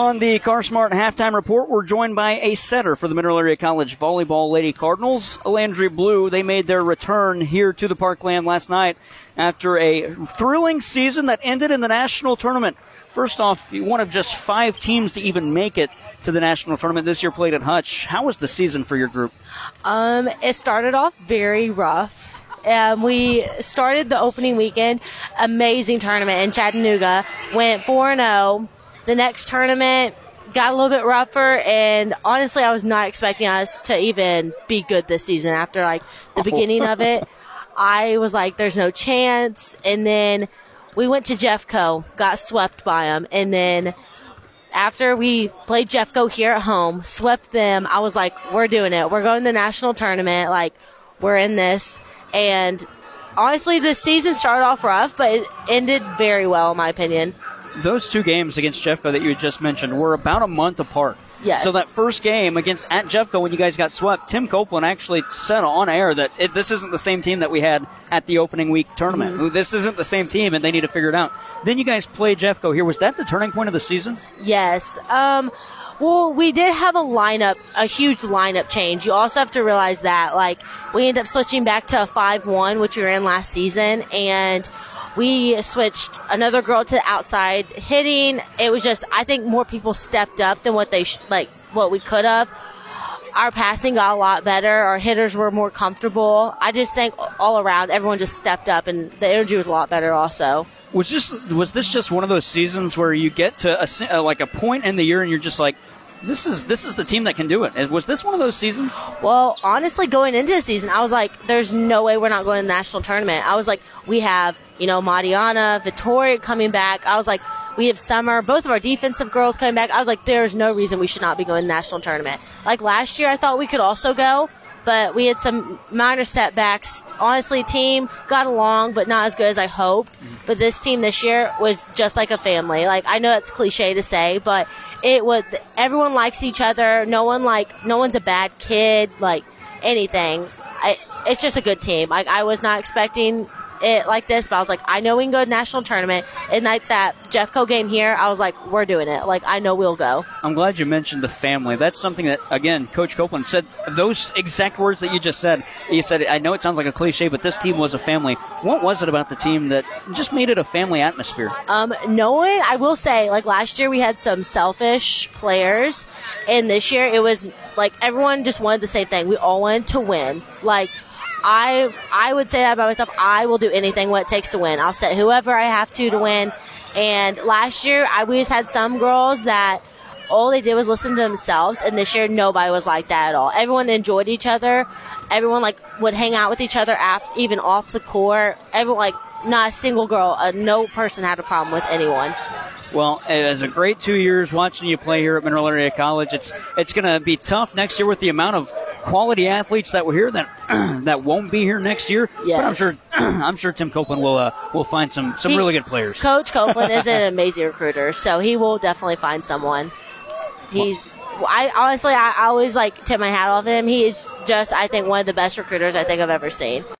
On the CarSmart halftime report, we're joined by a setter for the Mineral Area College volleyball Lady Cardinals, Alandry Below. They made their return here to the Parkland last night after a thrilling season that ended in the national tournament. First off, one of just five teams to even make it to the national tournament this year played at Hutch. How was the season for your group? Um, it started off very rough. Um, we started the opening weekend, amazing tournament in Chattanooga, went 4 0 the next tournament got a little bit rougher, and honestly, I was not expecting us to even be good this season after like the oh. beginning of it. I was like, there's no chance. And then we went to Jeffco, got swept by them. And then after we played Jeffco here at home, swept them, I was like, we're doing it. We're going to the national tournament. Like, we're in this. And honestly, the season started off rough, but it ended very well, in my opinion those two games against Jeffco that you had just mentioned were about a month apart. Yes. So that first game against at Jeffco when you guys got swept, Tim Copeland actually said on air that it, this isn't the same team that we had at the opening week tournament. Mm-hmm. This isn't the same team, and they need to figure it out. Then you guys play Jeffco here. Was that the turning point of the season? Yes. Um, well, we did have a lineup, a huge lineup change. You also have to realize that, like, we ended up switching back to a 5 1, which we were in last season, and we switched another girl to the outside hitting. It was just, I think more people stepped up than what they, sh- like, what we could have. Our passing got a lot better. Our hitters were more comfortable. I just think all around, everyone just stepped up and the energy was a lot better also. Was this, was this just one of those seasons where you get to a, uh, like a point in the year and you're just like, this is this is the team that can do it. Was this one of those seasons? Well, honestly, going into the season, I was like, "There's no way we're not going to the national tournament." I was like, "We have you know Mariana, Victoria coming back." I was like, "We have Summer, both of our defensive girls coming back." I was like, "There's no reason we should not be going to the national tournament." Like last year, I thought we could also go, but we had some minor setbacks. Honestly, team got along, but not as good as I hoped. But this team this year was just like a family. Like I know it's cliche to say, but it was everyone likes each other. No one like no one's a bad kid. Like anything, I, it's just a good team. Like I was not expecting it like this, but I was like, I know we can go to national tournament. And like that Jeffco game here, I was like, we're doing it. Like I know we'll go. I'm glad you mentioned the family. That's something that again, Coach Copeland said those exact words that you just said. He said, I know it sounds like a cliche, but this team was a family. What was it about the team that just made it a family atmosphere? Um, no one. I will say, like last year, we had some selfish players, and this year it was like everyone just wanted the same thing. We all wanted to win. Like I I would say that about myself. I will do anything what it takes to win. I'll set whoever I have to to win. And last year, I we just had some girls that all they did was listen to themselves, and this year nobody was like that at all. Everyone enjoyed each other. Everyone like would hang out with each other even off the court. Everyone like not a single girl, uh, no person had a problem with anyone. Well, it was a great two years watching you play here at Mineral Area College. It's it's going to be tough next year with the amount of quality athletes that were here that that won't be here next year. Yes. But I'm sure I'm sure Tim Copeland will uh, will find some some he, really good players. Coach Copeland is an amazing recruiter, so he will definitely find someone. He's I honestly I always like tip my hat off him. He is just I think one of the best recruiters I think I've ever seen.